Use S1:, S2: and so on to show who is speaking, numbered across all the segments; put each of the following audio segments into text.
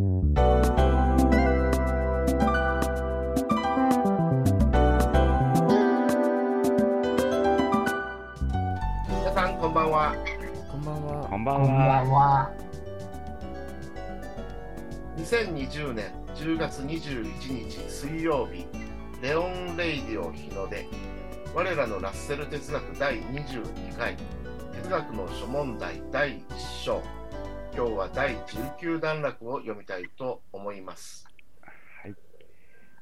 S1: 皆さんこんばんは。
S2: こんばんは。
S3: こんばん
S4: こんば
S3: は。
S4: んは。
S1: 2020年10月21日水曜日、レオン・レイディオ日の出。我らのラッセル哲学第22回、哲学の諸問題第1章。今日は第19段落を読みたいと思います。
S3: はい。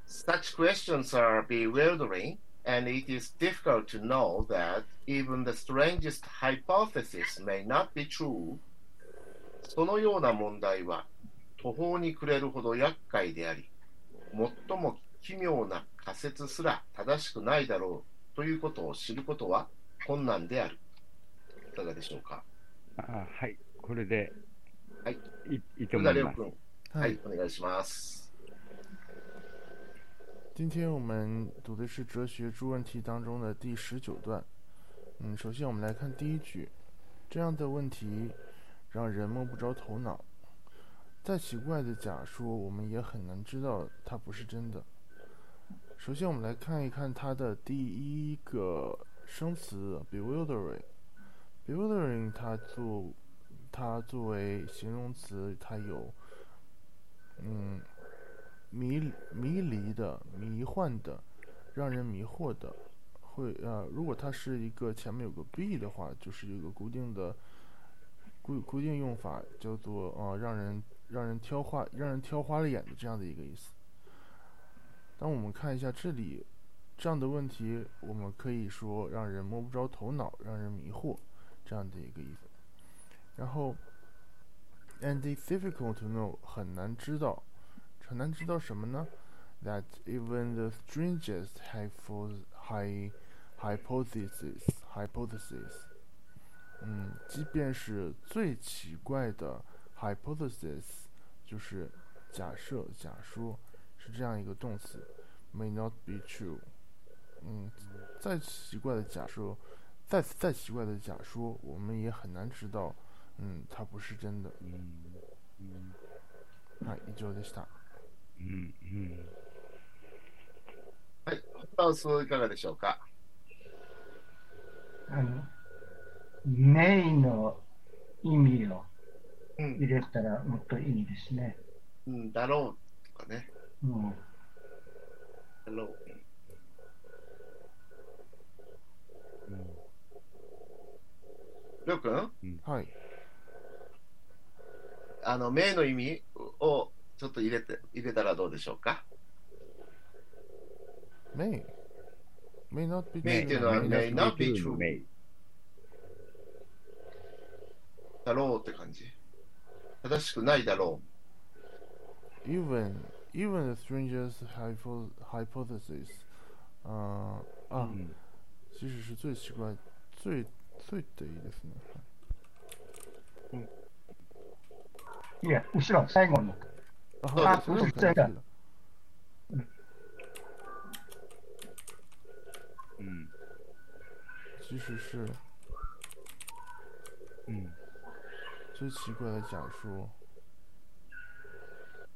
S1: Such questions are bewildering, and it is difficult to know that even the strangest hypothesis may not be true. そのような問題は途方に暮れるほど厄介であり、最も奇妙な仮説すら正しくないだろうということを知ることは困難である。いかがでしょうか
S3: あはい。これで、
S1: はい。
S3: いいいと
S1: それ
S3: 思います。
S1: ではレオ君、
S2: 嗨，
S1: はい、お願いします。
S2: 今天我们读的是《哲学诸问题》当中的第十九段。嗯，首先我们来看第一句，这样的问题让人摸不着头脑。再奇怪的假说，我们也很难知道它不是真的。首先，我们来看一看它的第一个生词 bewildering。bewildering 它作 它作为形容词，它有嗯迷迷离的、迷幻的、让人迷惑的，会呃，如果它是一个前面有个 be 的话，就是有个固定的固固定用法，叫做呃让人让人挑花让人挑花了眼的这样的一个意思。当我们看一下这里这样的问题，我们可以说让人摸不着头脑，让人迷惑这样的一个意思。然后，and it's difficult to know 很难知道。很难知道什么呢？That even the strangest hypo hy hypothesis hypothesis，嗯，即便是最奇怪的 hypothesis，就是假设、假说，是这样一个动词，may not be true。嗯，再奇怪的假设，再再奇怪的假说，我们也很难知道，嗯，它不是真的。
S3: うんうん
S2: はい、以上でした。
S3: うんうん
S1: はい、ハウスいかがでしょうか？
S4: あの、メインの意味を
S1: うん
S4: 入れたらもっといいですね。
S1: うん、だろうとかね。
S4: うん。
S1: だろう。
S3: うん
S1: りょうくん？
S2: はい。
S1: あの、名の意味をちょっと入れて、入れたらどうでしょうか
S2: ？May. May not be
S1: 名っていうのは may not be
S3: の
S1: true. だろうって感じ。正しくないだろ
S2: even even the strangest hypo hypothesis，啊、あ、
S3: うん。
S2: 最奇怪、最最でいいですね。
S4: いや、後ろ、最後の。
S2: あ、
S1: そう
S2: はい、
S4: です
S2: それも
S4: そうです
S3: うん
S2: 即使是
S3: うん
S2: 最奇怪的假说，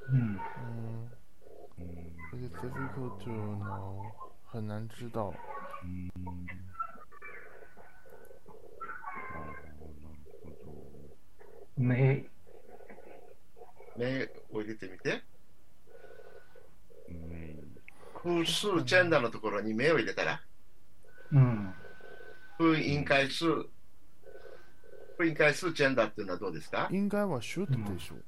S4: うん。
S2: 嗯
S3: うん
S2: ，it is difficult to know，很难知道。
S3: うんあーなるほど
S4: メイ、
S1: う。名を入れてみて。
S3: メイ
S1: 複数チェンダーのところに名を入れたら、
S4: うん。
S1: 封印回数、封印回数チェンダーっていうのはどうですか？
S2: 应该は should でしょ。う。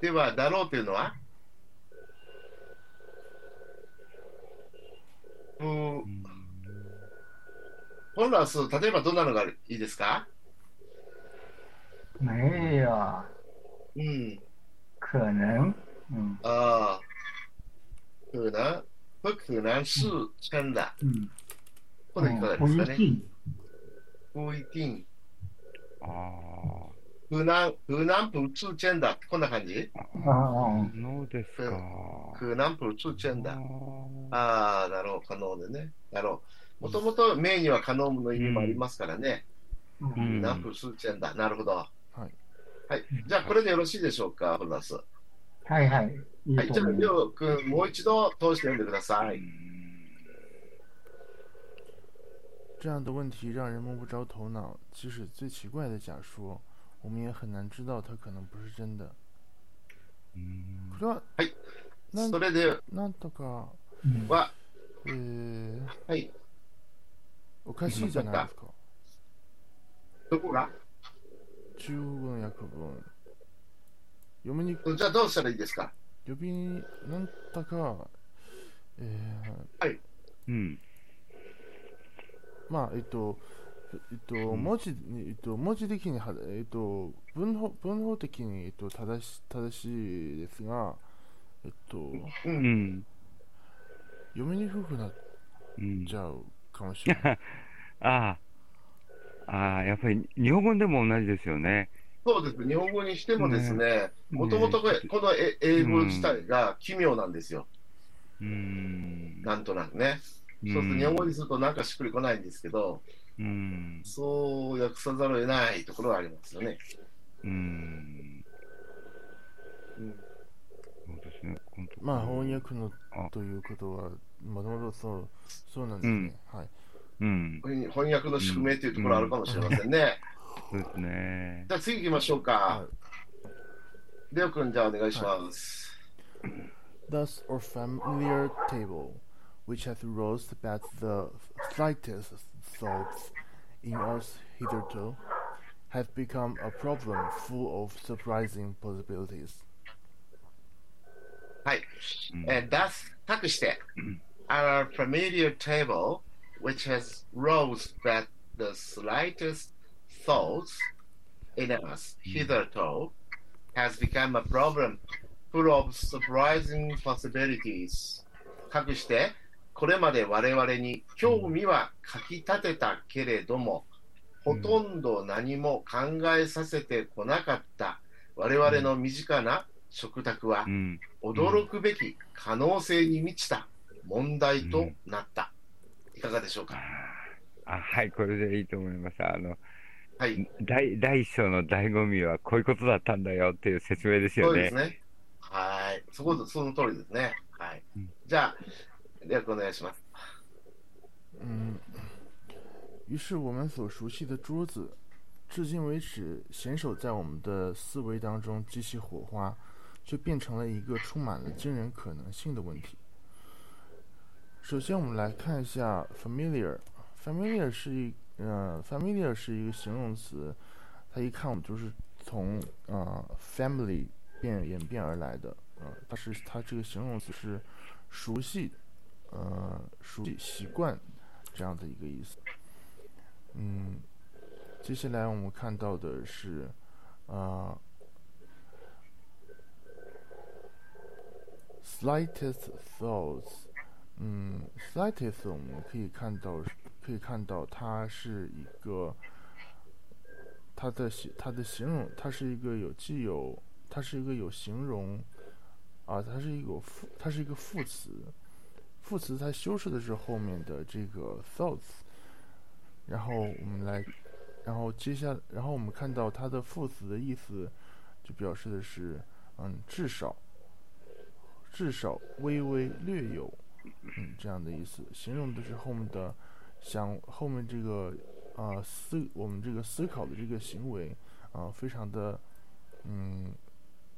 S1: では、だろうというのは？う
S3: うん。
S1: 本来は数、例えばどんなのがいいですか？
S4: 没有
S1: うん。
S4: 可能。うん。
S1: ああ。可能、不可能是真的。
S4: うん。
S1: これいかが
S4: 不
S1: ですかね？
S4: 一定。
S1: 不一定。
S3: ああ
S1: 可能、可能不是真的。こんな感じ？
S4: ああ、
S3: そうですか
S1: 可能不是真的。
S3: あ
S1: ああ、なるほど。可能でね。なるほど。もともと名には可能の意味もありますからね。
S4: う。
S3: うんん
S1: 可能不是真的。なるほど。
S2: はい。
S1: はい。じゃあ、これでよろしいでしょうか、ホラス。は
S4: はいはい。いい
S1: い。じゃあ。りょうくん、もう一度通して読んでください。
S2: 这样的问题让人摸不着头脑，即使最奇怪的假说，我们也很难知道它可能不是真的。
S3: うん
S2: これは、
S1: はいそれで
S2: なんとか、
S4: うん
S1: は、
S2: えー、
S1: はい。
S2: おかしいじゃないですか。
S1: どこが？
S2: 中国語の訳文。読みにく
S1: じゃあ、どうしたらいいですか？
S2: 呼びなんだか、え
S3: うん。
S2: ー、まあ、えっと、えっと、文字に、えっと、文字的には、えっと、文法、文法的に、えっと、正し、正しいですが、えっと、
S1: う。
S3: うんん。
S2: 読みにくくなっ
S3: うん
S2: ちゃうかもしれない。
S3: ああ。ああ、やっぱり日本語でも同じですよね。
S1: そうです。日本語にしてもですね、
S3: ね
S1: もともとこれこのえ英語自体が奇妙なんですよ。
S3: うーん。
S1: なんとなくね。そうすると日本語にするとなんかしっくりこないんですけど、
S3: うん。
S1: そう訳さざるを得ないところはありますよね。
S3: うん。
S1: うん
S3: そうですね。
S2: まあ、翻訳の
S3: あ
S2: ということは、もともとそう、そうなんですね。はい。
S3: うん。
S1: 翻訳の宿命というところあるかもしれませんね。
S3: そうですね。
S1: じゃあ次行きましょうか
S2: は。
S1: レオ君、じゃあお願いします。
S2: Thus, our familiar table, which has roused but the slightest thoughts in us hitherto, has become a problem full of surprising possibilities.
S1: はい。
S3: うん
S1: えー thus、託して、our familiar table, which has rose but the slightest thoughts in us hitherto, has become a problem full of surprising possibilities. かくして、これまで我々に興味はかき立てたけれども、ほとんど何も考えさせてこなかった我々の身近な食卓は
S3: う、ん。
S1: 驚くべき可能性に満ちた問題となった。いかがでしょうか？
S3: あ、はい、これでいいと思います。あの、
S1: はい。
S3: 第、第一章の醍醐味はこういうことだったんだよっていう説明ですよね
S1: そうです。ね。はい。そこ、その通りですね。はい
S3: うん。
S1: じゃあ、レア君お願いします。
S2: 嗯，于是我们所熟悉的桌子，至今为止显守在我们的思维当中激起火花，却变成了一个充满了惊人可能性的问题。首先，我们来看一下 familiar。familiar 是一呃，familiar 是一个形容词，它一看我们就是从呃 family 变演变而来的，呃，它是它这个形容词是熟悉，呃，熟悉习惯这样的一个意思。嗯，接下来我们看到的是，呃，slightest thoughts。嗯，slightest 我们可以看到，可以看到它是一个，它的形它的形容，它是一个有既有，它是一个有形容，啊，它是一个副，它是一个副词，副词它修饰的是后面的这个 thoughts，然后我们来，然后接下，然后我们看到它的副词的意思，就表示的是，嗯，至少，至少微微略有。嗯，这样的意思，形容的是后面的想后面这个啊、思我们这个思考的这个行为啊、非常的嗯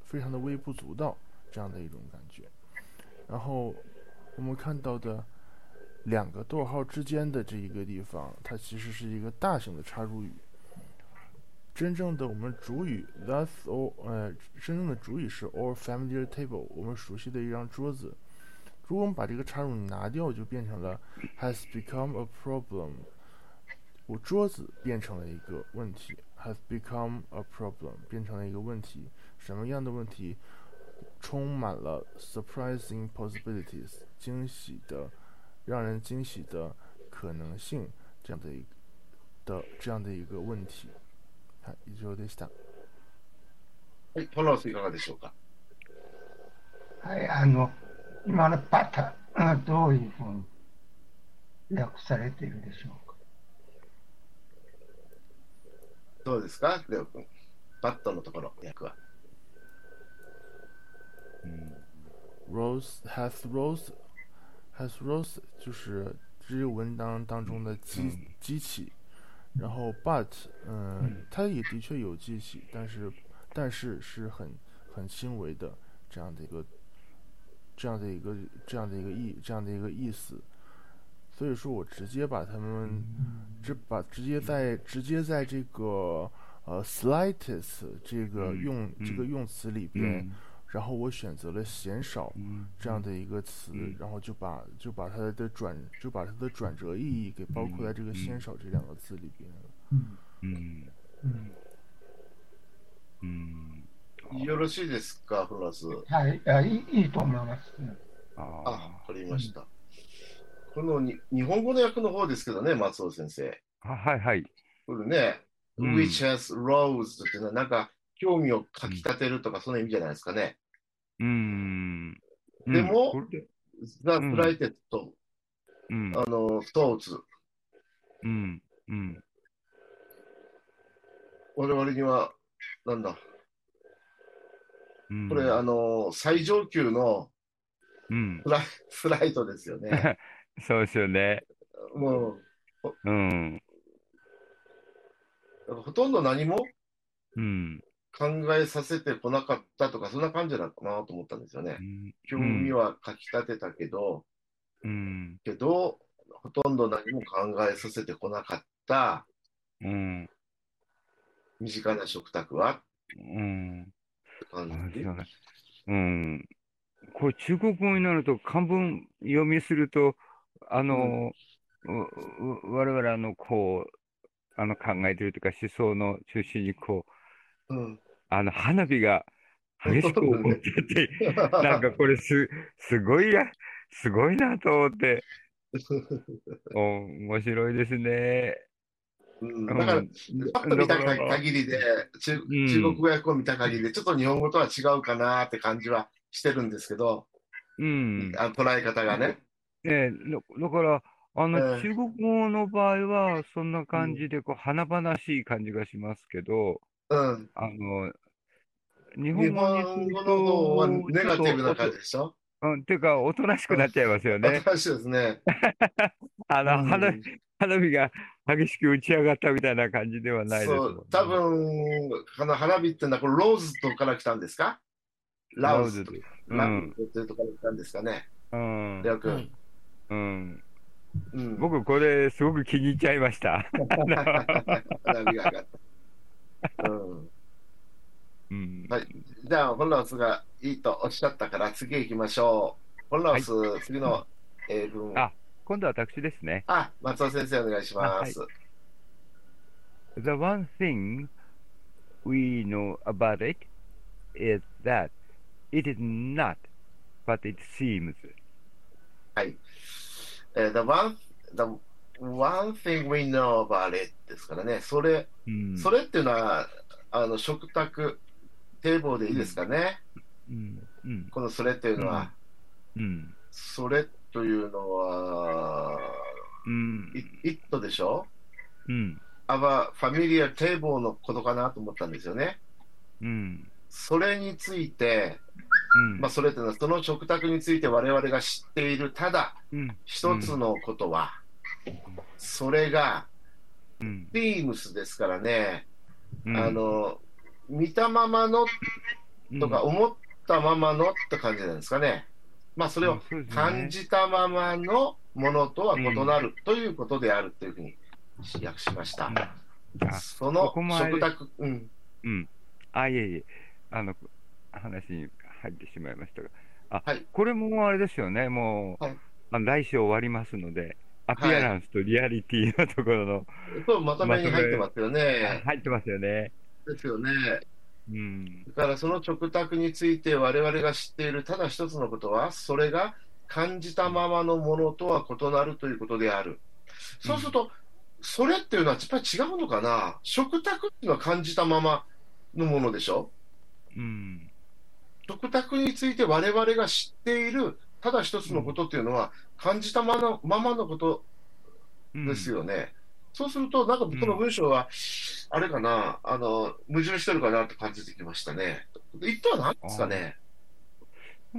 S2: 非常的微不足道这样的一种感觉。然后我们看到的两个逗号之间的这一个地方，它其实是一个大型的插入语。真正的我们主语 thus all 呃，真正的主语是 all familiar table，我们熟悉的一张桌子。如果我们把这个插入拿掉，就变成了 has become a problem。我桌子变成了一个问题，has become a problem 变成了一个问题。什么样的问题？充满了 surprising possibilities，惊喜的，让人惊喜的可能性，这样的一个的这样的一个问题。はい、以上でした。
S1: はい。フォロースいかがでしょうか
S4: はい、あの、 今のパターンはどういうふうに訳されているでしょうか。
S1: どうですかレオ君。 バットのところ、訳は。
S3: うん。
S2: Rose has rose has rose 就是日文当当中的激、
S3: 嗯
S2: 激起，然后 but 嗯、
S3: 嗯
S2: 它也的确有激起，但是但是是很很轻微的这样的一个 这样的一个这样的一个意这样的一个意思，所以说我直接把它们直把直接在直接在这个呃 slightest 这个
S3: 嗯
S2: 用、这个
S3: 嗯
S2: 用词里边。
S3: 嗯。
S2: 然后我选择了鲜少
S3: 嗯。
S2: 这样的一个词，
S3: 嗯
S2: 然后就把就把它的转就把它的转折意义给包括在这个
S3: 嗯
S2: 鲜少这两个字里边。
S4: うん
S3: うん。
S1: よろしいですか、フランス。
S4: はい、いやいいいいと思います。うん
S3: あ
S1: あ、わかりました。このに日本語の訳の方ですけどね、松尾先生。
S3: あ。はいはい。
S1: これね、
S3: うん
S1: which has rose っていうのはなんか興味をかき立てるとかその意味じゃないですかね。
S3: うん。
S1: でも
S3: うんこれで
S1: The
S3: ん
S1: slightest、
S3: うん。
S1: あの、thoughts。
S3: うん。うん。
S1: 我々には、なんだ、
S3: うん
S1: これ、あの、最上級の
S3: うん
S1: ス。ライスライドですよね。
S3: そうですよね。
S1: も
S3: うん。
S1: う、ほとんど何も
S3: うん。
S1: 考えさせてこなかったとか、そんな感じだったなと思ったんですよね
S3: う。ん
S1: 興味はかき立てたけど、
S3: うん。
S1: けど、ほとんど何も考えさせてこなかった
S3: うん。
S1: 身近な食卓は
S3: うん。あすいません。うん。これ中国語になると漢文読みすると、あの、うう我々あの、こう、あの考えてるというか思想の中心にこう、
S1: うん。
S3: あの花火が激しく起こってて、なんかこれす、すごいや、すごいなと思って、お面白いですね。
S1: うん、だから、パッと見た限りで、中
S3: ん
S1: 中国語訳を見た限りで、ちょっと日本語とは違うかなって感じはしてるんですけど、
S3: うん。
S1: あの捉え方がね。
S3: ねえ、だだから、あの、
S1: ええ
S3: 中国語の場合は、そんな感じで、こう、華々しい感じがしますけど、
S1: うん。
S3: あの、日
S1: 日
S3: 本語
S1: の方はネガティブな感じ
S3: じ。
S1: でしょ？
S3: うん、ていうか、おとなしくなっちゃいますよね。
S1: 新しいですね。
S3: あの、
S1: うん
S3: 花火、花火が激しく打ち上がったみたいな感じではないですね
S1: そう、多分、この花火ってのは、これローズとから来たんですか？ラウズと。
S3: う
S1: ラウ
S3: ん。
S1: ズとから来たんですかね？
S3: うん。うん。
S1: うん。
S3: 僕、これ、すごく気に入っちゃいました。
S1: 花火が上がった。うん。
S3: うん。
S1: はいじゃあ、ホンラウスがいいとおっしゃったから、次行きましょう。ホンラウス、次の英文。
S3: あ今度は私ですね。
S1: あ、松尾先生お願いします。
S3: The one thing we know about it is that it is not what it seems.
S1: はい。えー the, one, the one thing we know about it ですからね。それ、
S3: うん。
S1: それっていうのは、あの、食卓、堤防でいいですかね。
S3: うん。うん。
S1: このそれっていうのは、
S3: うん。
S1: それというのは、
S3: うん。
S1: it, it でしょ？
S3: うん。
S1: ?our familiar table のことかなと思ったんですよね。
S3: うん。
S1: それについて、
S3: うん。
S1: まあ、それというのは、その食卓について我々が知っている、ただ
S3: うん。
S1: 一つのことは、それが、
S3: うん。
S1: ビームスですからね、
S3: うん
S1: あ、の、見たままのとか、思ったままのって感じなんですかね。まあ、それを感じたままのものとは異なるということであるというふうに訳しました。
S3: うんあ
S1: その食卓、うん、
S3: うん。あ、いえいえ。あの、話に入ってしまいましたが。あ、
S1: はい
S3: これもあれですよね。もう、
S1: はい
S3: あの来週終わりますので、アピアランスとリアリティのところの、
S1: そうまとめに入ってますよね。
S3: 入ってますよね。
S1: ですよね。
S3: うん。
S1: だからその食卓について我々が知っているただ一つのことは、それが感じたままのものとは異なるということである。そうすると、それっていうのはやっぱり違うのかな？食卓っていうのは感じたままのものでしょ？
S3: うん。
S1: 食卓について我々が知っているただ一つのことっていうのは、感じたままのままのこと
S3: うん
S1: です。よね。そうすると、なんかこの文章は、あれかな、あの、矛盾してるかなって感じてきましたね。一とは何ですかね。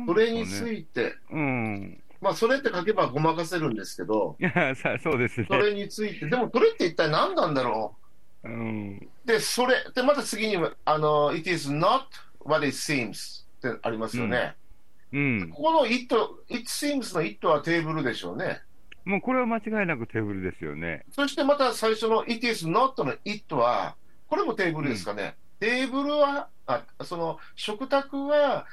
S1: それについて、
S3: うん。
S1: まあ、それって書けばごまかせるんですけど、
S3: いや、さ そうですね
S1: そ。れについて、でもそれって一体何なんだろ
S3: うん。
S1: う。で、それ、で、また次に、あの、it is not what it seems ってありますよね。
S3: うん。
S1: ここの it, it seems の it はテーブルでしょうね。
S3: もうこれは間違いなくテーブルですよね。
S1: そしてまた最初の it is not の it は、これもテーブルですかね。テーブルは、あその食卓は、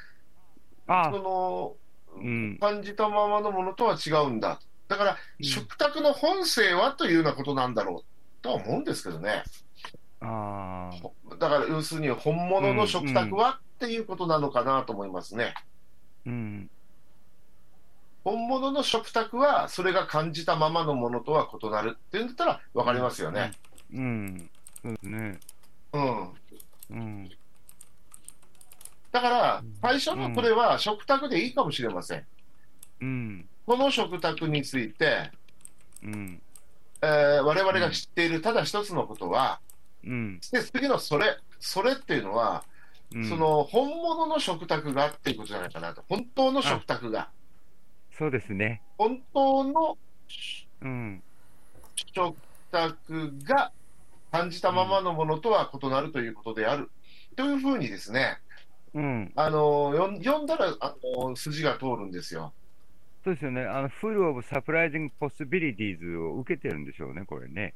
S3: あ
S1: その
S3: うん。
S1: 感じたままのものとは違うんだ。だから、
S3: うん
S1: 食卓の本性はというようなことなんだろうとは思うんですけどね。
S3: ああ。
S1: だから、要するに本物の食卓はっていうことなのかなと思いますね。
S3: うん。
S1: 本物の食卓は、それが感じたままのものとは異なるっていうんだったら分かりますよね。
S3: うん。そうですね。
S1: うん。
S3: うん。
S1: だから、最初のこれは食卓でいいかもしれません。
S3: うん。
S1: この食卓について、
S3: うん。
S1: えー我々が知っているただ一つのことは、
S3: うん。
S1: で次のそれ、それっていうのは、
S3: うん
S1: その本物の食卓がっていうことじゃないかなと、本当の食卓が、
S3: そうですね。
S1: 本当の
S3: うん。
S1: 食卓が感じたままのものとは異なるということである。というふうにですね、
S3: うん。
S1: あの読ん読んだらあの筋が通るんですよ。
S3: そうですよね。あの、full of surprising possibilities を受けてるんでしょうね、これね。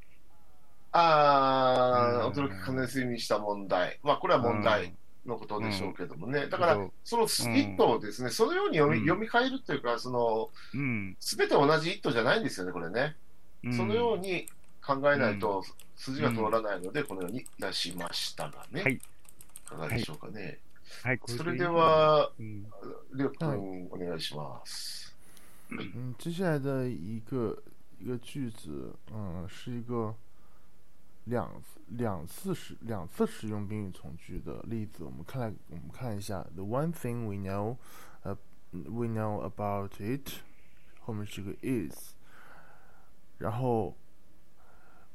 S1: ああ、
S3: うん
S1: 驚き可能性にした問題。まあ、これは問題のことでしょうけどもね。だから
S3: そ
S1: の一途をですね、そのように読み,、
S3: うん
S1: 読み替えるというか、その、
S3: うん。
S1: すべて同じ一途じゃないんですよね、これね。
S3: うん
S1: そのように考えないと筋が通らないので、このように出しましたがね。
S3: はい
S1: いかがでしょうかね。
S3: はい、これ
S1: それで、は、
S3: うん。
S1: りょうくん、お願いします。
S2: 嗯，接下来的一个一个句子，嗯，是一个两两次使两次使用宾语从句的例子。我们看来，我们看一下，the one thing we know，呃，we know about it，后面是个 is，然后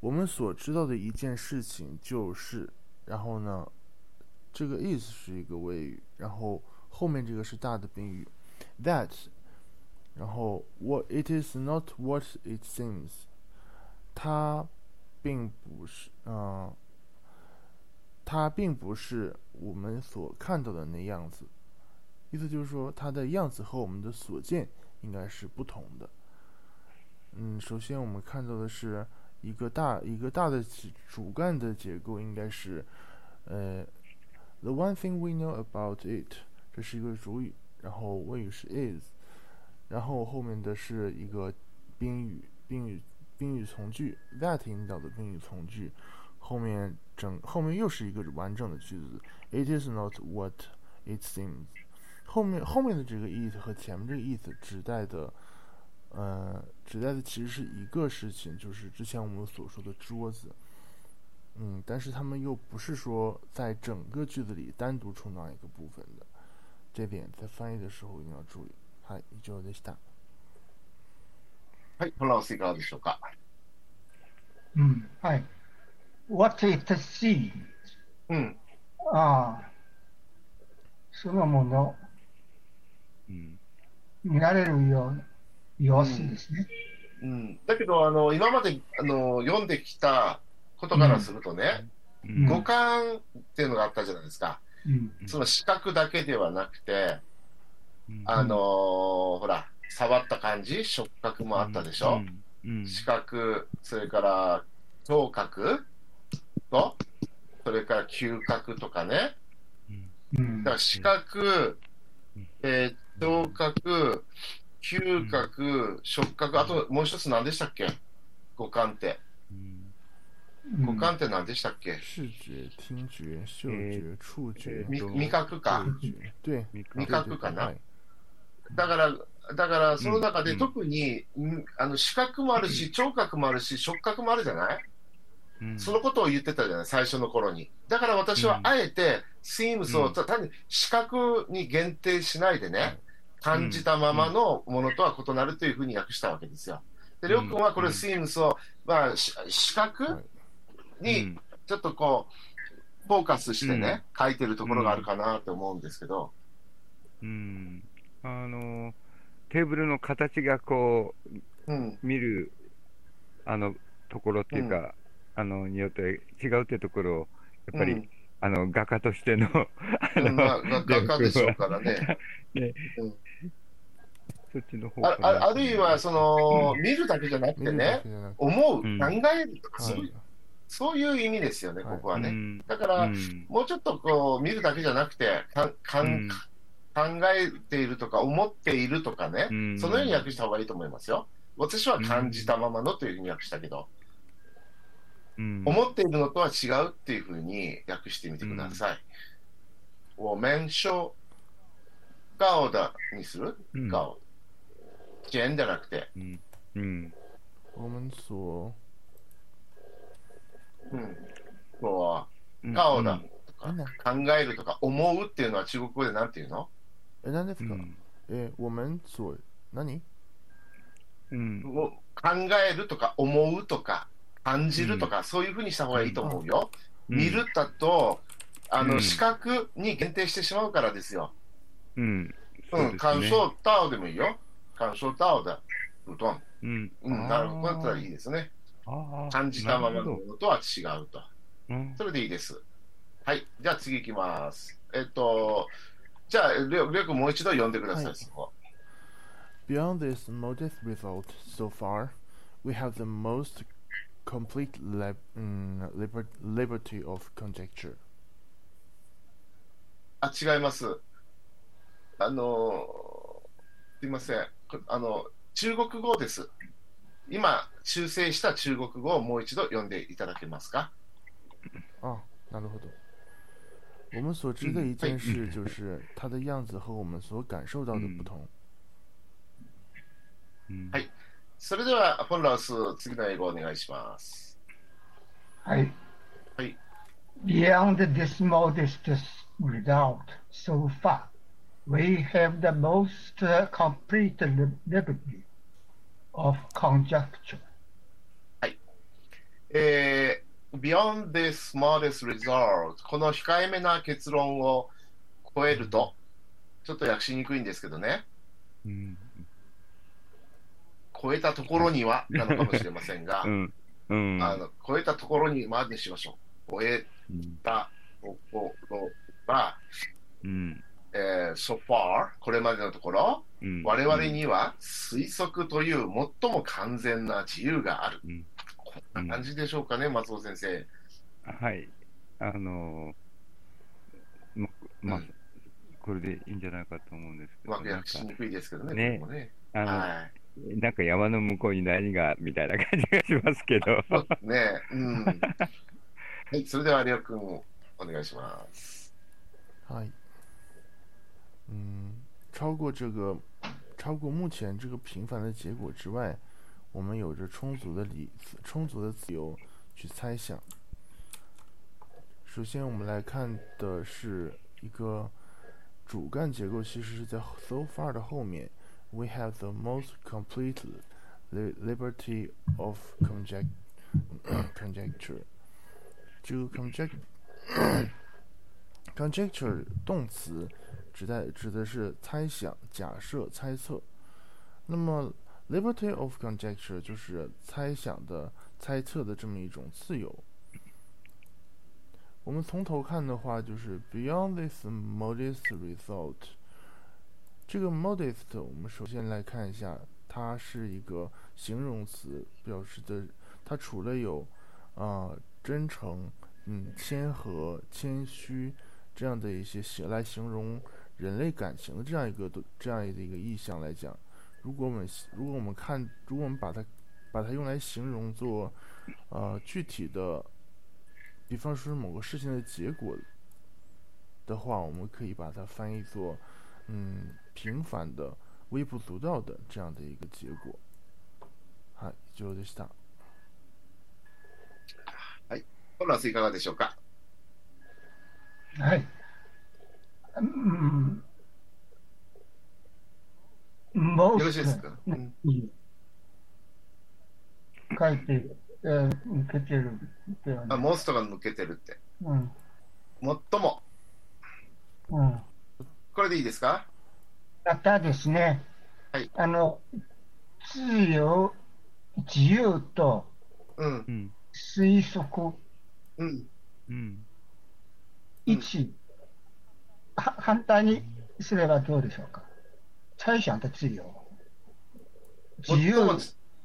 S2: 我们所知道的一件事情就是，然后呢，这个 is 是一个谓语，然后后面这个是大的宾语，that。然后，what it is not what it seems，它并不是，嗯、它并不是我们所看到的那样子。意思就是说，它的样子和我们的所见应该是不同的。嗯，首先我们看到的是一个大一个大的主主干的结构，应该是，呃，the one thing we know about it，这是一个主语，然后谓语是 is。然后后面的是一个宾语，宾语宾语从句，that 引导的宾语从句，后面整后面又是一个完整的句子，it is not what it seems。后面后面的这个 it 和前面这个 it 指代的，呃，指代的其实是一个事情，就是之前我们所说的桌子。嗯，但是他们又不是说在整个句子里单独充当一个部分的，这点在翻译的时候一定要注意。はい、以上でした。
S1: はい、フランスいかがでしょうか？
S4: うん。はい。What it seems.
S1: うん。
S4: ああ。そのもの、
S3: うん。
S4: 見られるような様子ですね。
S1: うん、だけどあの、今まであの読んできたことからするとね、
S3: うん
S1: 五感っていうのがあったじゃないですか。
S4: うん。
S1: その視覚だけではなくて、
S3: うん
S1: あのーほら、触った感じ、触覚もあったでしょ？
S3: うん。うん
S1: 視覚、それから聴覚？と、それから嗅覚とかね。
S4: うん
S1: だから視覚
S3: うん、
S1: えー聴覚、嗅覚、触覚、あともう一つ何でしたっけ？五感って。
S3: うん
S1: 五感って何でしたっけ？
S2: 视觉、听觉、嗅
S3: え
S2: 觉、触觉、
S1: 味覚か。味覚かな
S2: はい
S1: だから、だからその中で
S3: うん。
S1: 特に、んあの視覚もあるし、聴覚もあるし、触覚もあるじゃない？
S3: うん。
S1: そのことを言ってたじゃない、最初の頃に。だから私はあえて、seems を
S3: うん。
S1: 単に視覚に限定しないでね、感じたままのものとは異なるというふうに訳したわけですよ。で、りょうくんはこれ、
S3: うん。
S1: Seems を、まあ、し視覚
S2: はい。
S1: にちょっとこう、フォーカスしてね、書いてるところがあるかなと思うんですけど、
S3: うん。あの、テーブルの形がこう、
S1: うん。
S3: 見る、あの、ところっていうか、あの、によって違うってところを、やっぱり、
S1: うん。
S3: あの、画家としての、あ
S1: うんまあ、が画家でしょうからね。
S3: ね。
S1: うん。
S3: そっちの方
S1: あああるいは、その、見るだけじゃなくてね思う、
S3: うん。
S1: 考えるとか、そういう
S2: はい
S1: そういう意味ですよね、
S2: はい。
S1: ここはね。
S3: うん。
S1: だから、
S3: うん。
S1: もうちょっとこう、見るだけじゃなくて、かかん
S3: うん
S1: 考えているとか、思っているとかね、
S3: うん。
S1: そのように訳した方がいいと思いますよ。私は感じたままのというふうに訳したけど、
S3: うん。
S1: 思っているのとは違うっていうふうに訳してみてください。我们说顔だにする？
S3: うん。
S1: 顔。见じゃなくて、
S3: うん。うん。
S2: 我们所
S1: うん、こ
S3: うん。
S1: う、顔だとか、考えるとか、思うっていうのは中国語でなんていうの？
S2: え何ですか、
S3: うん
S2: え我们所何？
S3: うん
S1: もう考えるとか、思うとか、感じるとか、そういうふうにした方がいいと思うよ。見るだと、あの、
S3: うん
S1: 視覚に限定してしまうからですよ。
S3: うん
S1: うん、感想タオでもいいよ。感想タオだ。うどん。
S3: うん
S1: うん、なるほど。だったらいいですね。感じたままのものとは違うと。
S3: うん
S1: それでいいです。はい。じゃあ次行きます。えっと、じゃあ、りょうりょうくんもう一度読んでください、
S2: はい
S1: そこ。
S2: Beyond this modest result so far, we have the most complete lib- mm, liber- liberty of conjecture.
S1: あ、違います。あの、すいません。こあの、中国語です。今、修正した中国語をもう一度読んでいただけますか
S2: 啊，なるほど。我们所知的
S3: 嗯
S2: 一件
S3: 哎
S2: 事就是它的样子和我们所感受到的不同。
S3: うん
S1: はいそれでは、フォンラウス、次の英語お願いします。
S4: はい。
S1: はい。
S4: Beyond this modest result so far, we have the most uh, complete li- liberty of conjecture.
S1: えー Beyond this modest result この控えめな結論を超えると、ちょっと訳しにくいんですけどね、
S3: うん。
S1: 超えたところにはなのかもしれませんが
S3: う、ん。うん。
S1: あの超えたところにまでしましょう。超え
S3: うん
S1: たところは、
S3: うん。
S1: えー so far これまでのところ、
S3: うん。
S1: 我々には推測という最も完全な自由がある。
S3: うん
S1: こんな感じでしょうかね、松尾先生。
S3: はい。あのーま、まあ
S1: うん、
S3: これでいいんじゃないかと思うんですけど、
S1: うまく
S3: なんか
S1: 訳しにくいですけどね、
S3: ね
S1: これもね。
S3: あの、
S1: はい。
S3: なんか山の向こうに何が、みたいな感じがしますけど。
S1: ねえ、うん。はい、それでは、りょうくん、お願いします。
S2: 嗨，嗯，超过这个，超过目前这个平凡的结果之外，我们有着充足的理、充足的自由去猜想。首先，我们来看的是一个主干结构，其实是在 so far 的后面。We have the most complete liberty of conjecture.。这个 conjecture，conjecture 动词指代指的是猜想、假设、猜测。那么 liberty of conjecture 就是猜想的、猜测的这么一种自由。我们从头看的话，就是 beyond this modest result。这个 modest，我们首先来看一下，它是一个形容词，表示的它除了有啊、真诚、嗯谦和、谦虚这样的一些形来形容人类感情的这样一个这样的一个意象来讲，如果我们如果我们看，如果我们把它把它用来形容做呃具体的，比方说某个事情的结果的话，我们可以把它翻译作嗯平凡的、微不足道的这样的一个结果。はい、以上でした。
S1: フォンラウス、いかがでしょうか。
S4: はい。うん
S1: よろしい
S4: most
S1: ですか？うん
S4: うん書いて、えー抜けてるだよ
S1: あ、
S4: ね。
S1: モストが抜けてるって。
S4: うん。
S1: 最も。
S4: うん。
S1: これでいいですか？
S4: またですね、
S1: はい
S4: あの、自由、自由と
S1: うん。
S3: うん。
S4: 推測
S1: うん。
S3: うん。
S4: 一、は反対にすればどうでしょうか？猜想的自由。自由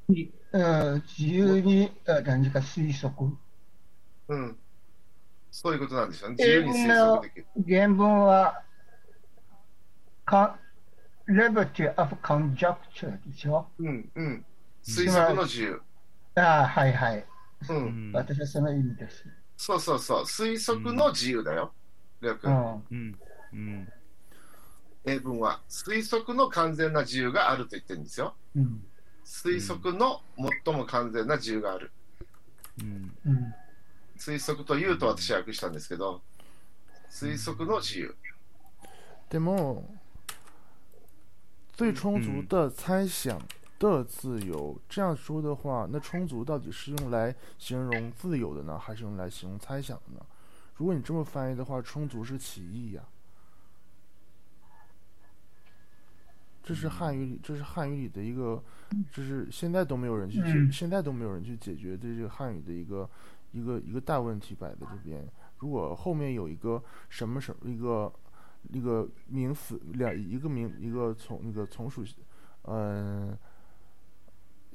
S4: に、うん、自由に、あ何か推測。
S1: うん。そういうことなんですよね。自由に推測できる。
S4: 原文は、か liberty of conjecture でしょ
S1: うん。うん。推測の自由。
S4: ああ、はいはい。
S1: う。
S3: うんん。
S4: 私はその意味です。
S1: そうそうそう。推測の自由だよ。う
S4: ん。
S3: うん。うん。
S1: 英文は推測の完全な自由があると言ってるんですよ。
S4: うん。
S1: 推測の最も完全な自由がある。
S3: うん。
S1: 推測というと私は訳したんですけど、推測の自由。
S2: でも最充足的猜想的自由，这样说的话，那充足到底是用来形容自由的呢，还是用来形容猜想的呢？如果你这么翻译的话，充足是歧义呀、啊这是汉语里，这是汉语里的一个，这是现在都没有人去现在都没有人去解决这个汉语的一个一个一个大问题摆在这边。如果后面有一个什么什么一个一个名词两一个名一个从那个从属，嗯、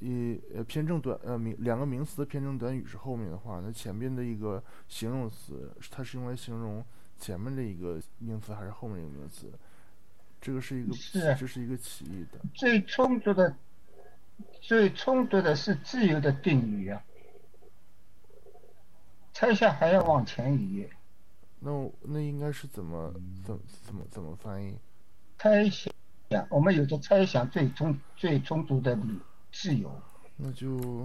S2: 一呃偏正短呃名两个名词的偏正短语是后面的话，那前面的一个形容词它是用来形容前面的一个名词还是后面的一个名词？这个是一个
S4: 是
S2: 这是一个歧义的。
S4: 最充足的、最充足的是自由的定义啊。猜想还要往前移，
S2: 那我那应该是怎么怎怎么怎么翻译？
S4: 猜想，我们有着猜想最充最充足的理自由，
S2: 那就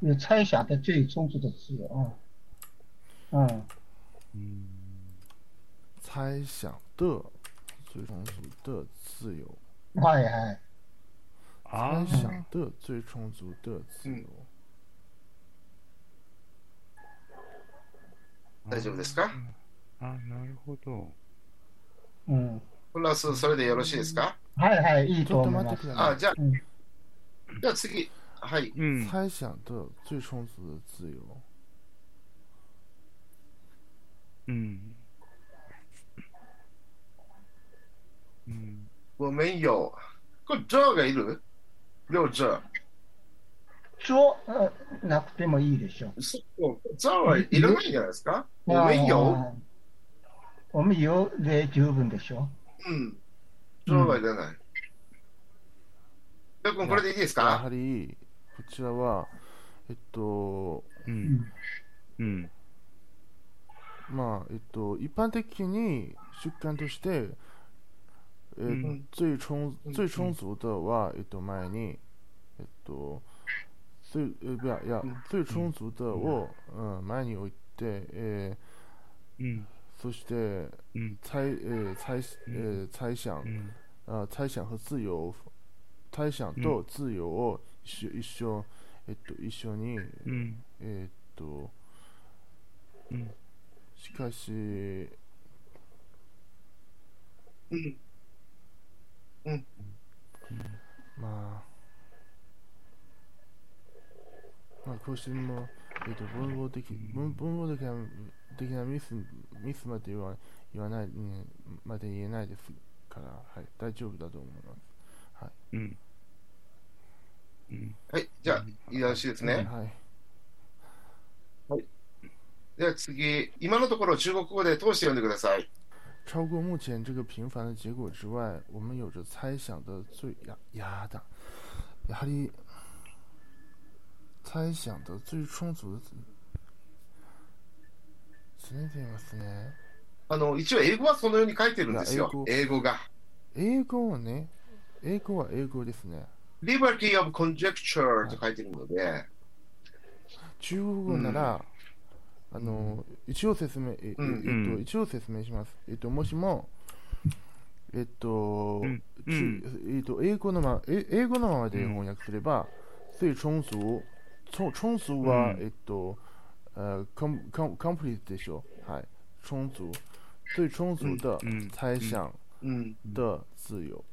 S4: 有猜想的最充足的自由啊。嗯，
S3: 嗯。
S2: 猜想的最充足的自由，
S4: はいはい。
S3: あ
S2: 猜想的最充足的自由。
S1: 大丈夫ですか？
S3: あ。あ、なるほど。
S4: うん。
S1: プラス、それでよろしいですか？
S4: はいはい、いい
S2: ちょっと
S4: と思います。
S1: あ、
S2: 待ってください。
S1: じゃあ、
S4: うん
S1: じゃあ次。はい。
S3: うん。
S2: 猜想的最充足的自由。
S3: うん。うん。
S1: 我们有。これ、这がいる？六这。
S4: 说、呃なくてもいいでしょう。
S1: そう。这はいらないんじゃないですか？我们有。
S4: あー我们有で十分でしょ
S1: うん。这はいらない。りょうくん、これでいいです
S2: や
S1: か
S2: はりこちらはえっと
S3: う。
S4: う。うん
S3: うん。
S2: まあえっと一般的に出刊として、え
S3: うん
S2: 最充
S1: うん
S2: 最充足的はえっと前にえっと最えいやいや
S1: うん
S2: 最充足的を、うん、前に置いて、え
S3: うん。
S2: ーそして
S3: うん。
S2: 猜えー猜えー猜想
S3: うん。
S2: 呃，猜想和自由，猜想と自由を一緒、一緒、えっと、一緒に、
S3: うん。
S2: えっと、
S3: うん。
S2: しかし、
S1: うん。
S2: まあ、まあ、こうしても、えっと、文法的、文文法的な的なミス、ミスまで言わ言わない、ね、まで言えないですから、はい、大丈夫だと思います。
S3: うん。うん。
S1: はい。じゃあ、よろしいですね。
S2: はい。
S1: では次、今のところ中国語で通して読んでください。
S2: 超过目前这个平凡的结果之外，我们有着猜想的最ややだ。やはり猜想的最充足的ずれていますね。
S1: あの、一応英語はそのように書いてるんですよ。英語が。
S2: 英語はね、英語は英語ですね。
S1: Liberty of conjecture と書いてるので、
S2: 中国語なら、あの一応説明、ええっと、
S3: うん。
S2: 一応説明します。えっと、もしも、えっと、えっと、英語のまえ英語のままで翻訳すれば、最充足、充充足は、
S3: うん。
S2: えっと、呃，com com complete でしょ。はい。充足。最充足的
S3: うん。
S2: 猜想
S1: うん。
S2: 的自由。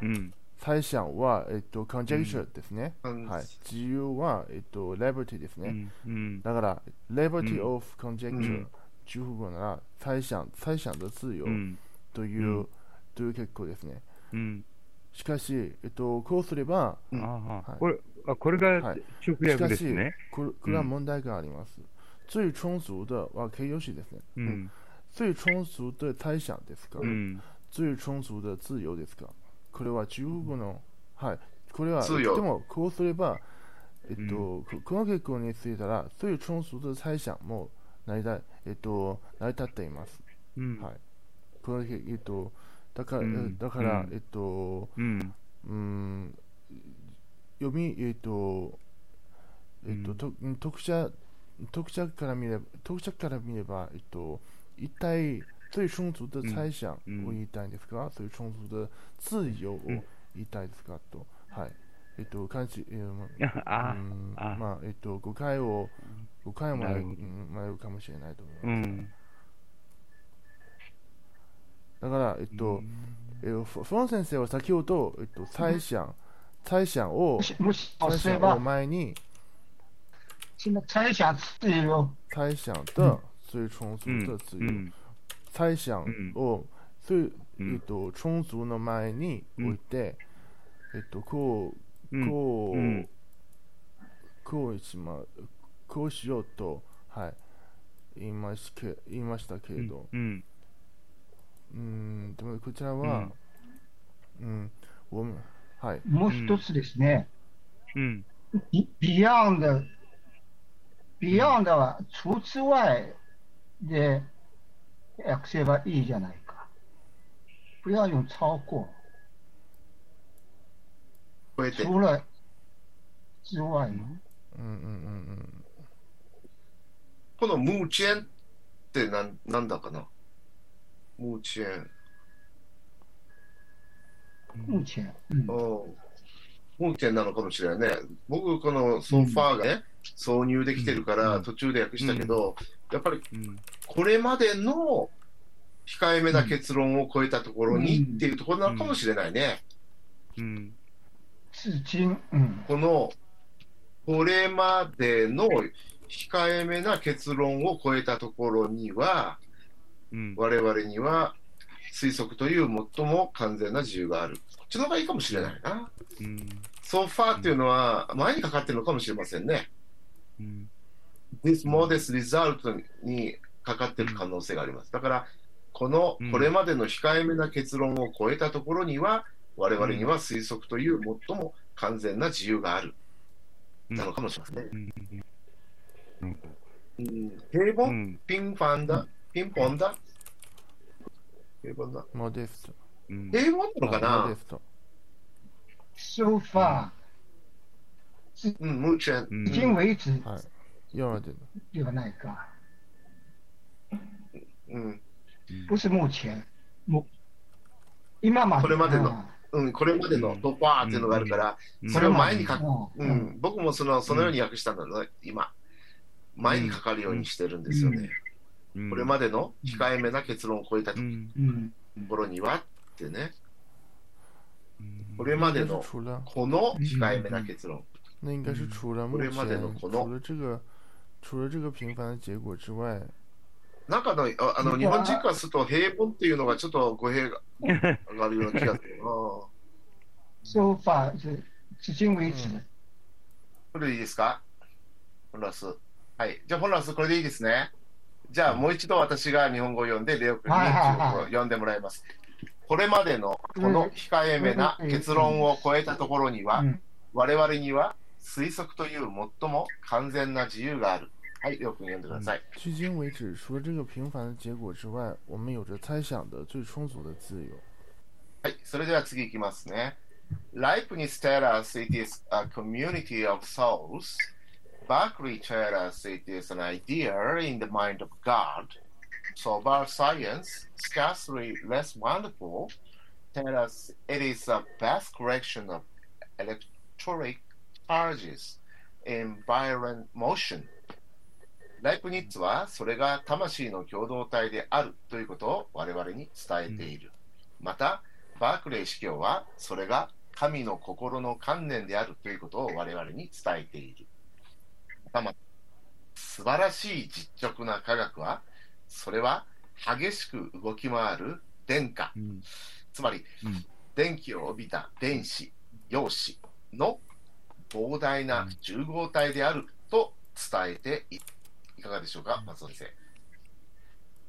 S3: うん。
S2: 猜想は、えっと、conjecture ですね。
S1: うん
S2: はい。自由は、えっと、liberty ですね。
S3: うん。うん。
S2: だから、liberty
S3: うん
S2: of conjecture、
S1: うん
S2: 中国語なら、猜想、猜想的自由
S3: うん。
S2: という、
S3: うん
S2: という結構ですね。
S3: うん。
S2: しかし、えっと、こうすれば、
S1: うん
S3: ああ
S2: はい
S3: これ、あ、これが
S2: はい
S3: 直
S2: しかし
S3: 訳ですね。、
S2: これこれは問題があります。最充足的は形容詞ですね。
S3: うん。
S2: 最充足的猜想ですか、
S3: うん。
S2: 最充足的自由ですか？これは中国語の、はい。これは、でも、こうすれば、えっと、
S3: う
S2: ここの結構についたら、最充足的猜想も成り立、えっと、成り立っています。
S3: うん。
S2: はい。このけ、えっと、だから、
S3: うん
S2: だから、
S3: うん
S2: えっと、
S3: うん。
S2: うん、読み、えっと、えっと、
S3: うん
S2: と読者、読者から見れば、読者から見れば、えっと、一体最充足的猜想を
S3: うん
S2: 言いたいんですか、最充足的自由を言いたいですか、と。はい。えっと、関心、えーま
S3: あ
S2: うん
S3: あ
S2: まあ、えっと、誤解を、誤解を招
S3: なるほど
S2: くうん迷うかもしれないと思います。
S3: うん。
S2: だから、えっと、えーフフォン先生は先ほど、えっと、猜想、猜想を
S4: も、しもし
S2: 猜想を
S4: すれば、
S2: 前に、
S4: 现在猜想自由，
S2: 猜想的最充足
S3: うん
S2: 的自由。
S3: うん。
S2: 猜想を最、
S3: うん。
S2: えっと、充足の前に置いて、えっと、こう、
S3: うん。
S2: こう、
S3: うん。
S2: こうしま、こうしようと、はい、言いましけ言いましたけれど、
S3: うん。
S2: うん、でもこちらは、うん、我们はい、
S4: もう一つですね、
S3: うん。
S4: ビ Beyond Beyond は除此外で訳せばいいじゃないか。不要用超过。除了之外の？
S2: うんうんうん
S1: このムーチェンってなんなんだかな？ムーチェン。
S4: 目前、うん
S1: うんムーチェンなのかもしれないね。僕、このソファーがね、挿入できてるから
S3: うん
S1: 途中で訳したけど、やっぱり
S3: うん。
S1: これまでの控えめな結論を超えたところに
S4: うん
S1: っていうところなのかもしれないね。
S3: うん。
S1: この、これまでの控えめな結論を超えたところには、
S3: うん。
S1: 我々には推測という最も完全な自由がある。こっちの方がいいかもしれないな。
S3: うん。
S1: ソファーっていうのは前にかかってるのかもしれませんね。
S3: うん。
S1: This modest result にかかってる可能性があります。だから、この
S3: うん
S1: これまでの控えめな結論を超えたところには、我々には推測という最も完全な自由がある。なのかもしれませんね。
S3: うん。
S1: うん、平凡、
S3: うん。
S1: ピンファンだ、ピンポンだ。平凡だ？
S2: うん。モデスト。
S3: うん。
S1: 平凡なのかな？
S2: モデスト。
S4: so far、
S1: うん、ムーチェン。
S3: うん
S4: 至今為止
S2: はい。今までの？
S4: ではないか。
S1: うん、
S4: 不是目前、も今まで。
S1: これまでのうん、これまでのドファーっていうのがあるから、それを前に書く。
S4: う
S1: うんん、僕もそのそのように訳したんだね、今。前にかかるようにしてるんですよね。
S3: うん。
S1: これまでの控えめな結論を超えたと
S3: うん。
S4: うん
S1: ころにはってね、
S3: うん
S1: これまでのこの控えめな結論。これまでのこの
S2: 除了这个平凡的结果之外，
S1: なんかのああの日本人からすると平凡っていうのがちょっと語弊が 上がるような気がするな。
S4: so far 是至今為止。
S1: これでいいですか？ホラス。はい。じゃあ、ホラス、これでいいですね。じゃあ、もう一度私が日本語を読んで、レオ君に中国語を読んでもらいます。これまでのこの控えめな結論を超えたところには
S4: う、ん
S1: 我々には推測という最も完全な自由がある。はい、レオ君読んでください。
S2: 距今为止，除了这个平凡的结果之外，我们有着猜想的最充足的自由。
S1: はい、それでは次いきますね。Leibniz tell us it is a community of souls. Berkeley tell us it is an idea in the mind of God. So about science, scarcely less wonderful, tell us it is a vast collection of electric charges environment motion ライプニッツはそれが魂の共同体であるということを我々に伝えている。また、バークレー司教はそれが神の心の観念であるということを我々に伝えている。また素晴らしい実直な科学は、それは激しく動き回る電荷、
S3: うん。
S1: つまり、
S3: うん。
S1: 電気を帯びた電子、陽子の膨大な重合体であると伝えていいかがでしょうか、松尾先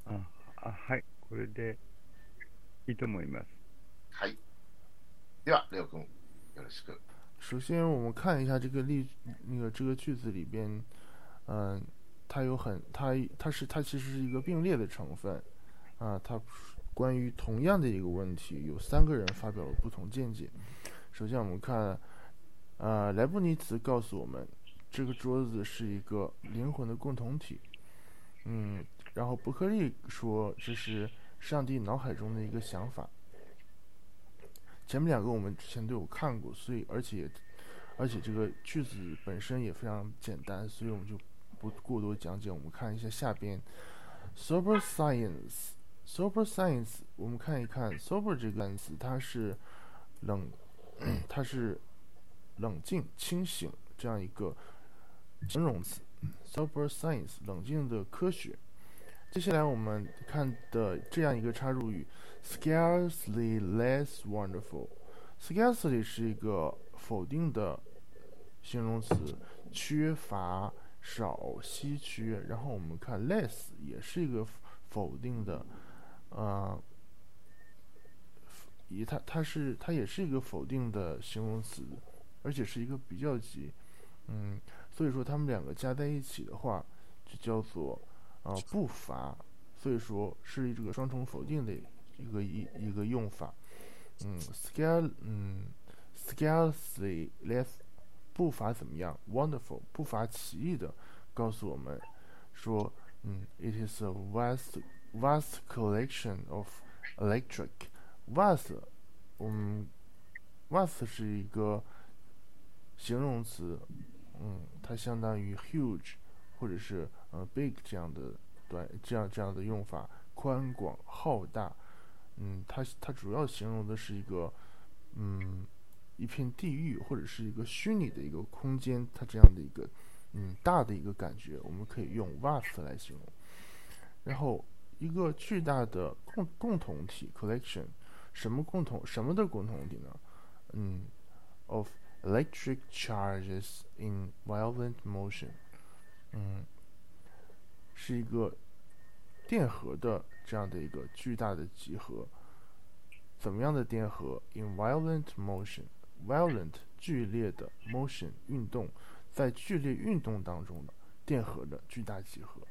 S1: 生。
S3: ああはい、これでいいと思います。
S1: はい。では、レオ君、よろしく。
S2: 首先，我们看一下这个例，那个这个句子里边，嗯、它有很，它它是它其实是一个并列的成分，啊、它关于同样的一个问题，有三个人发表了不同见解。首先，我们看，呃，莱布尼茨告诉我们， 这个桌子是一个灵魂的共同体，嗯，然后伯克利说这是上帝脑海中的一个想法。前面两个我们之前都有看过，所以而且而且这个句子本身也非常简单，所以我们就不过多讲解。我们看一下下边，sober science，sober science，我们看一看 sober 这个单词，它是冷，它是冷静、清醒这样一个形容词。sober science，冷静的科学。接下来我们看的这样一个插入语，scarcely less wonderful。scarcely 是一个否定的形容词，缺乏、少、稀缺。然后我们看 less 也是一个否定的，呃，以它它是它也是一个否定的形容词，而且是一个比较级。嗯，所以说它们两个加在一起的话，就叫做呃不乏，所以说是这个双重否定的一个一一个用法。嗯，scale，嗯，scarcely less，不乏怎么样？wonderful，不乏奇异的，告诉我们说，嗯，it is a vast vast collection of electric vast，嗯，vast 是一个形容词，嗯，它相当于 huge 或者是呃 big 这样的短这样这样的用法，宽广浩大。嗯，它它主要形容的是一个，嗯，一片地域或者是一个虚拟的一个空间，它这样的一个，嗯，大的一个感觉，我们可以用 vast 来形容。然后一个巨大的共共同体 collection，什么共同什么的共同体呢？嗯，of electric charges in violent motion，嗯，是一个电荷的这样的一个巨大的集合。怎么样的电荷？In violent motion，violent 剧烈的 motion 运动，在剧烈运动当中的电荷的巨大集合。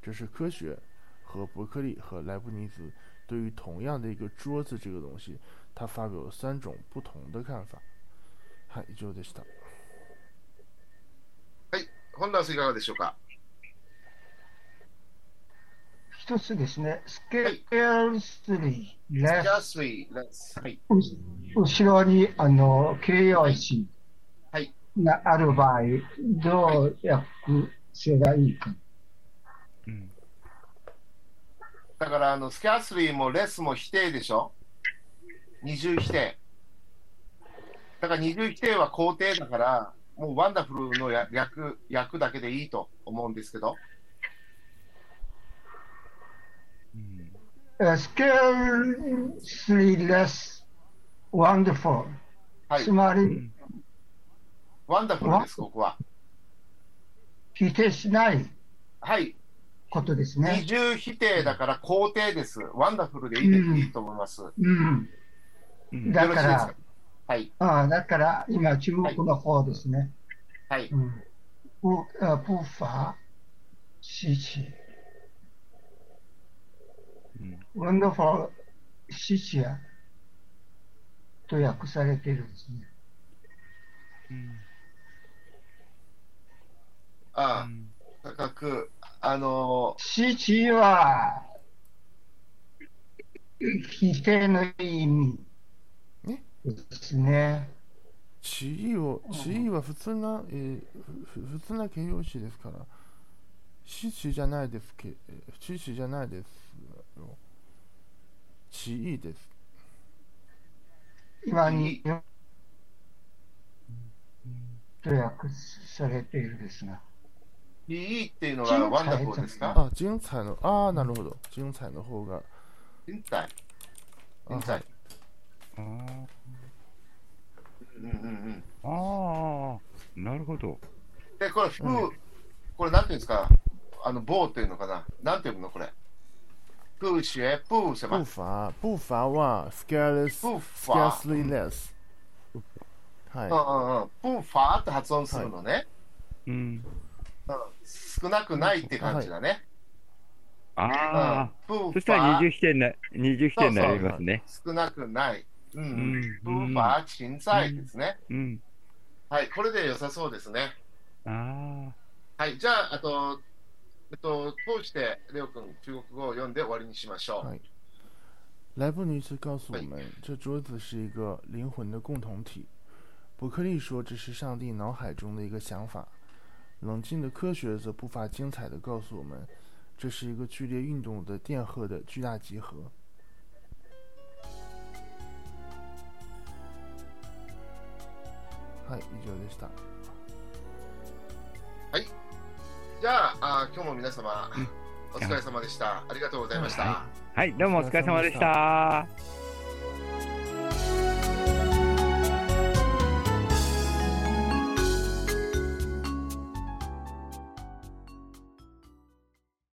S2: 这是科学和伯克利和莱布尼兹对于同样的一个桌子这个东西，他发表了三种不同的看法。はい、以上でした。
S1: はい、本田さんいかがでしょうか？
S4: 一つですね、スケールスリー、レ
S1: let's はい。
S4: 後ろにあの形容詞
S1: はい
S4: がある場合、どう訳せばいいか。
S3: うん。
S1: だから、あの、スキャースリーもレスも否定でしょ？二重否定。だから二重否定は肯定だから、もうワンダフルのや略略だけでいいと思うんですけど、
S3: うん。
S4: えースケールスリー、レス、ワンダフル。
S1: はい
S4: つ。まり、
S3: うん
S1: ワンダフルです、ここは。
S4: 否定しない
S1: はい。
S4: ことです
S1: 二
S4: ね。
S1: 重否定だから肯定です。ワンダフルでいい,、
S4: うん
S1: いいと思います。よ
S4: うん。
S3: うん
S4: だか
S1: ろしいですか？
S4: ら、
S1: はい。
S4: ああだから今、中国の方ですね。
S1: はい。
S4: 嗯，不呃不乏稀奇
S3: うん
S4: ，wonderful 稀奇やと訳されているんですね。
S3: うん
S1: ああ、高く、あの
S4: 稀奇は否定の意味
S2: ね
S4: ですね。
S2: 地位を地位は普通な、えーふ普通な形容詞ですから。死地じゃないですけ死地じゃないですよ地位です。
S4: 今に予約されているですが、
S1: いいっていうのはワンダフルですか？
S2: あ精彩のああなるほど。精彩の方が。
S1: 人体。
S2: あ
S1: 人体。
S2: はい。
S3: あ
S1: うんうんうん。
S3: あ、ああ、なるほど。
S1: で、これ、ふ
S2: うん
S1: これなんていうんですか？あの、棒っていうのかな？なんていうのこれ？プーシェ、プーセ
S2: 步
S1: マ。
S2: 伐步伐は scarcely
S1: プーファ
S2: scarcely less はい
S1: うんうんうん。プーファーって発音するのね。
S3: うん。
S1: うん少なくないって感じだね。
S3: あ
S1: うん
S3: あ、
S1: プーファー
S3: そしたら二十否定にな、二十否定になりますね。
S1: 少なくない。うん。
S3: うん
S1: プーファー、小さいですね。
S3: うん。
S1: はい、これで良さそうですね。
S3: あ
S1: はい、じゃあ、あと、えっと、通して、レオ君、中国語を読んで終わりにしましょう。
S2: はい莱布尼茨告诉我们，这桌子是一个灵魂的共同体。伯克利说这是上帝脑海中的一个想法。冷静的科学则不乏精彩地告诉我们，这是一个剧烈运动的电荷的巨大集合。 はい、以上でした。
S1: じゃああ、今日も皆様、お疲れ様でした。ありがとうございました。
S3: あ。はい、どうもお疲れ様でした。